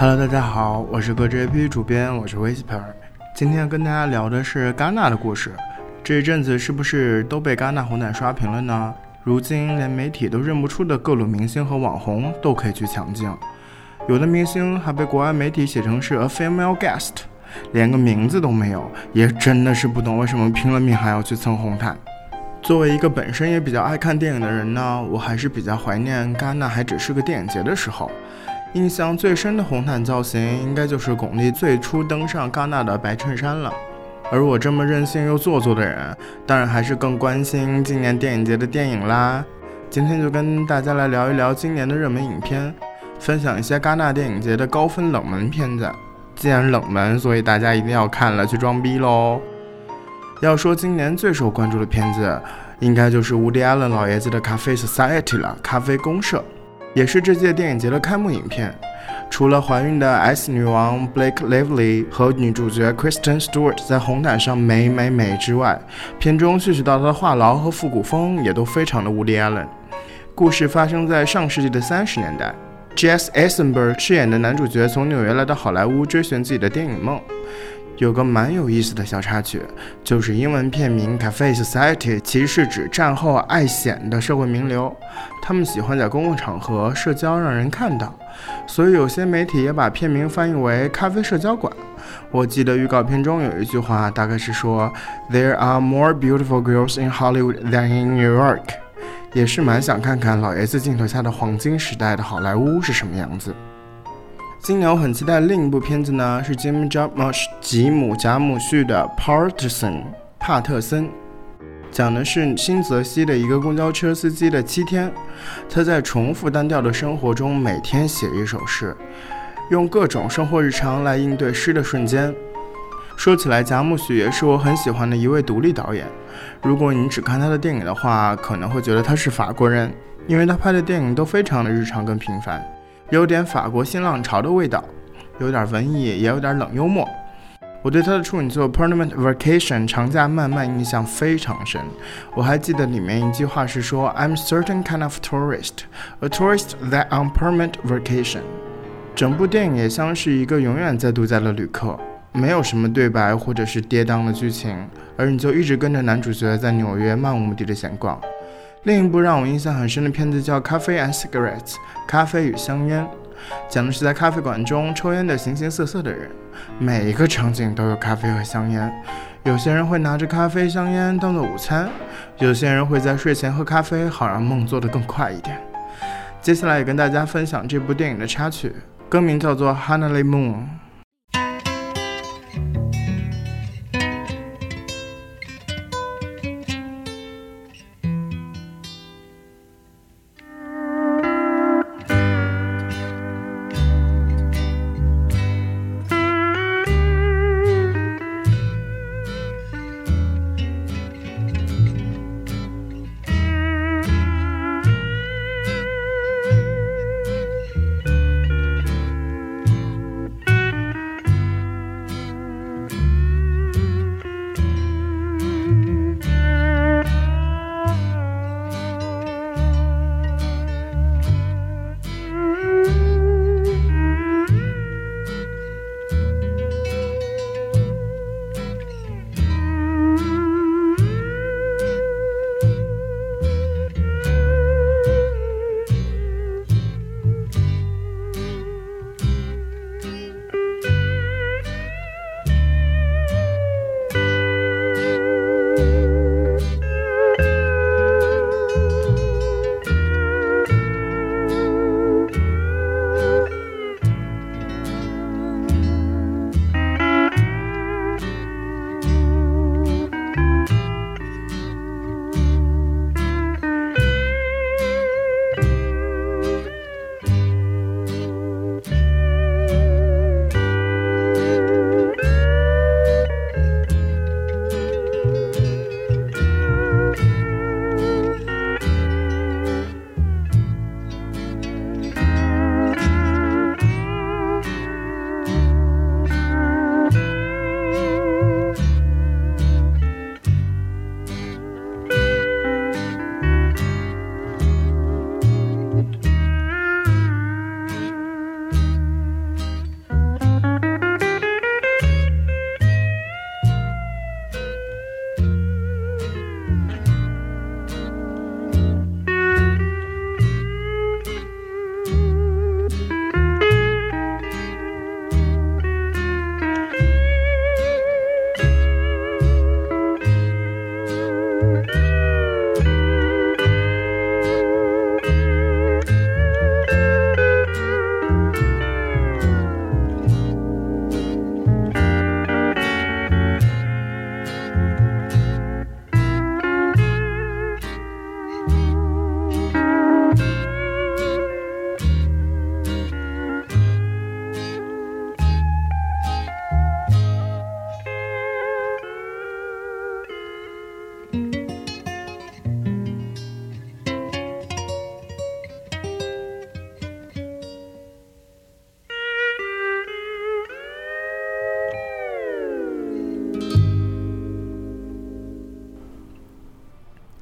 Hello，大家好，我是歌 JP 主编，我是 Whisper。今天跟大家聊的是戛纳的故事。这一阵子是不是都被戛纳红毯刷屏了呢？如今连媒体都认不出的各路明星和网红都可以去抢镜，有的明星还被国外媒体写成是 a female guest，连个名字都没有，也真的是不懂为什么拼了命还要去蹭红毯。作为一个本身也比较爱看电影的人呢，我还是比较怀念戛纳还只是个电影节的时候。印象最深的红毯造型，应该就是巩俐最初登上戛纳的白衬衫了。而我这么任性又做作的人，当然还是更关心今年电影节的电影啦。今天就跟大家来聊一聊今年的热门影片，分享一些戛纳电影节的高分冷门片子。既然冷门，所以大家一定要看了去装逼喽。要说今年最受关注的片子，应该就是伍迪·艾伦老爷子的《咖啡 Society》了，《咖啡公社》。也是这届电影节的开幕影片。除了怀孕的 S 女王 Blake Lively 和女主角 Kristen Stewart 在红毯上美美美之外，片中絮絮叨叨的话痨和复古风也都非常的 Woody Allen。故事发生在上世纪的三十年代，Jesse Eisenberg 饰演的男主角从纽约来到好莱坞，追寻自己的电影梦。有个蛮有意思的小插曲，就是英文片名《Cafe Society》其实是指战后爱显的社会名流，他们喜欢在公共场合社交，让人看到，所以有些媒体也把片名翻译为“咖啡社交馆”。我记得预告片中有一句话，大概是说 “There are more beautiful girls in Hollywood than in New York”，也是蛮想看看老爷子镜头下的黄金时代的好莱坞是什么样子。今年我很期待另一部片子呢，是 Jim Jarmusch 吉姆贾姆逊的 Partisan 帕特森，讲的是新泽西的一个公交车司机的七天，他在重复单调的生活中每天写一首诗，用各种生活日常来应对诗的瞬间。说起来，贾姆许也是我很喜欢的一位独立导演。如果你只看他的电影的话，可能会觉得他是法国人，因为他拍的电影都非常的日常跟平凡。有点法国新浪潮的味道，有点文艺，也有点冷幽默。我对他的处女作《Permanent Vacation》长假漫漫印象非常深。我还记得里面一句话是说：“I'm certain kind of tourist, a tourist that on permanent vacation。”整部电影也像是一个永远在度假的旅客，没有什么对白或者是跌宕的剧情，而你就一直跟着男主角在纽约漫无目的的闲逛。另一部让我印象很深的片子叫《咖啡 and Cigarettes》，咖啡与香烟，讲的是在咖啡馆中抽烟的形形色色的人，每一个场景都有咖啡和香烟。有些人会拿着咖啡、香烟当做午餐，有些人会在睡前喝咖啡，好让梦做得更快一点。接下来也跟大家分享这部电影的插曲，歌名叫做《Honey Moon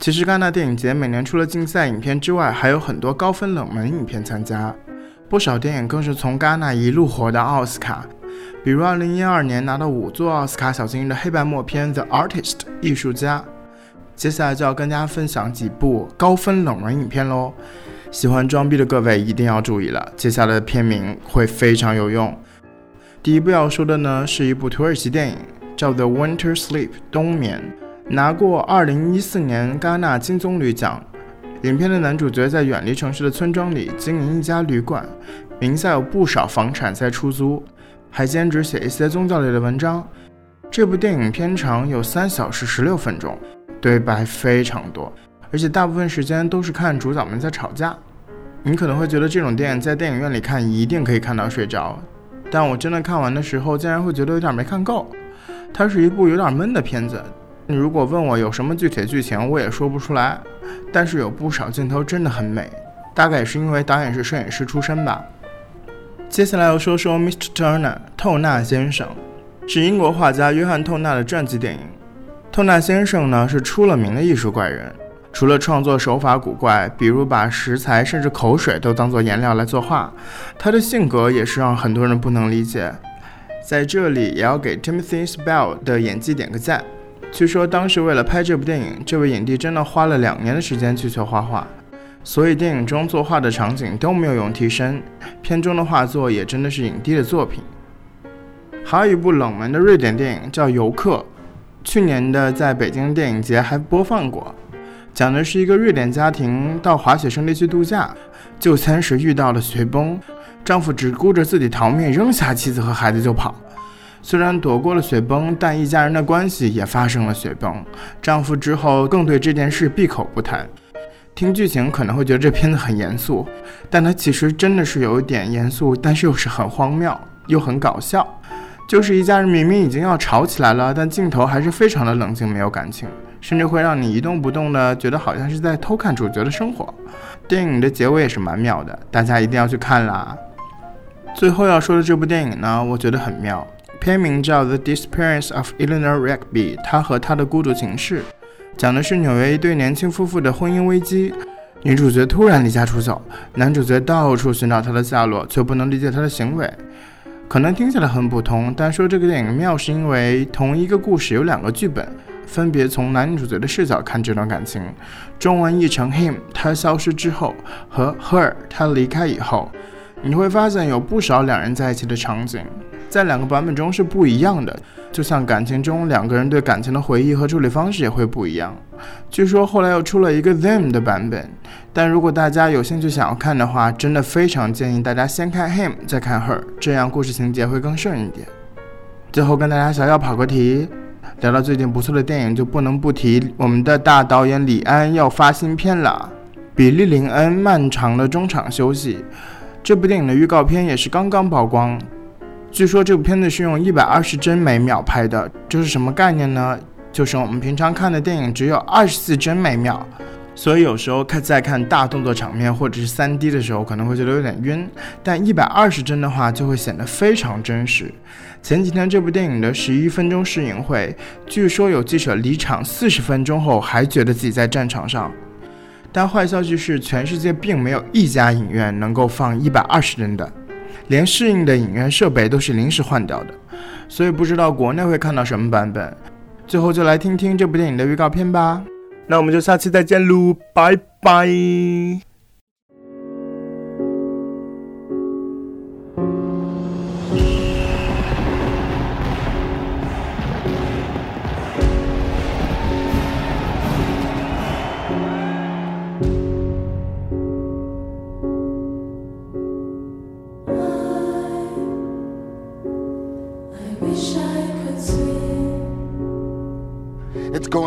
其实，戛纳电影节每年除了竞赛影片之外，还有很多高分冷门影片参加，不少电影更是从戛纳一路火到奥斯卡。比如2012年拿到五座奥斯卡小金人的黑白默片《The Artist》艺术家。接下来就要跟大家分享几部高分冷门影片喽。喜欢装逼的各位一定要注意了，接下来的片名会非常有用。第一部要说的呢，是一部土耳其电影，叫《The Winter Sleep》冬眠。拿过2014年戛纳金棕榈奖。影片的男主角在远离城市的村庄里经营一家旅馆，名下有不少房产在出租，还兼职写一些宗教类的文章。这部电影片长有三小时十六分钟，对白非常多，而且大部分时间都是看主角们在吵架。你可能会觉得这种电影在电影院里看一定可以看到睡着，但我真的看完的时候竟然会觉得有点没看够。它是一部有点闷的片子。你如果问我有什么具体的剧情，我也说不出来。但是有不少镜头真的很美，大概也是因为导演是摄影师出身吧。接下来要说说 Mr. Turner 透纳先生，是英国画家约翰透纳的传记电影。透纳先生呢是出了名的艺术怪人，除了创作手法古怪，比如把食材甚至口水都当做颜料来作画，他的性格也是让很多人不能理解。在这里也要给 Timothy Spall 的演技点个赞。据说当时为了拍这部电影，这位影帝真的花了两年的时间去学画画，所以电影中作画的场景都没有用替身，片中的画作也真的是影帝的作品。还有一部冷门的瑞典电影叫《游客》，去年的在北京电影节还播放过，讲的是一个瑞典家庭到滑雪胜地去度假，就餐时遇到了雪崩，丈夫只顾着自己逃命，扔下妻子和孩子就跑。虽然躲过了雪崩，但一家人的关系也发生了雪崩。丈夫之后更对这件事闭口不谈。听剧情可能会觉得这片子很严肃，但它其实真的是有一点严肃，但是又是很荒谬又很搞笑。就是一家人明明已经要吵起来了，但镜头还是非常的冷静，没有感情，甚至会让你一动不动的，觉得好像是在偷看主角的生活。电影的结尾也是蛮妙的，大家一定要去看啦。最后要说的这部电影呢，我觉得很妙。片名叫《The Disappearance of Eleanor Rigby》，她和她的孤独情事，讲的是纽约一对年轻夫妇的婚姻危机。女主角突然离家出走，男主角到处寻找她的下落，却不能理解她的行为。可能听起来很普通，但说这个电影妙是因为同一个故事有两个剧本，分别从男女主角的视角看这段感情。中文译成 Him，他消失之后，和 Her，他离开以后，你会发现有不少两人在一起的场景。在两个版本中是不一样的，就像感情中两个人对感情的回忆和处理方式也会不一样。据说后来又出了一个 them 的版本，但如果大家有兴趣想要看的话，真的非常建议大家先看 him 再看 her，这样故事情节会更顺一点。最后跟大家小小跑个题，聊到最近不错的电影，就不能不提我们的大导演李安要发新片了，《比利林恩漫长的中场休息》这部电影的预告片也是刚刚曝光。据说这部片子是用一百二十帧每秒拍的，这是什么概念呢？就是我们平常看的电影只有二十四帧每秒，所以有时候看在看大动作场面或者是三 D 的时候，可能会觉得有点晕。但一百二十帧的话，就会显得非常真实。前几天这部电影的十一分钟试映会，据说有记者离场四十分钟后还觉得自己在战场上。但坏消息是，全世界并没有一家影院能够放一百二十帧的。连适应的影院设备都是临时换掉的，所以不知道国内会看到什么版本。最后就来听听这部电影的预告片吧。那我们就下期再见喽，拜拜。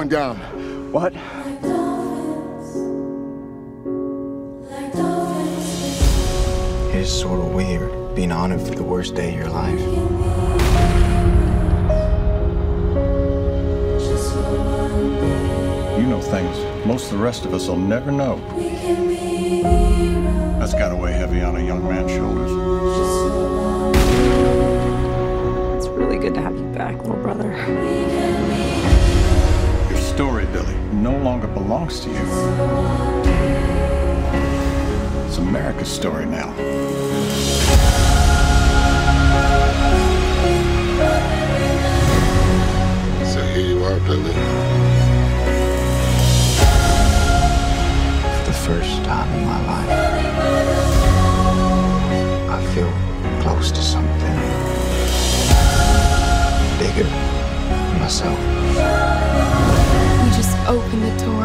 It's going down. What? It is sort of weird being honored for the worst day of your life. You know things most of the rest of us will never know. That's got to weigh heavy on a young man's shoulders. It's really good to have you back, little brother story, Billy, no longer belongs to you. It's America's story now. open the door.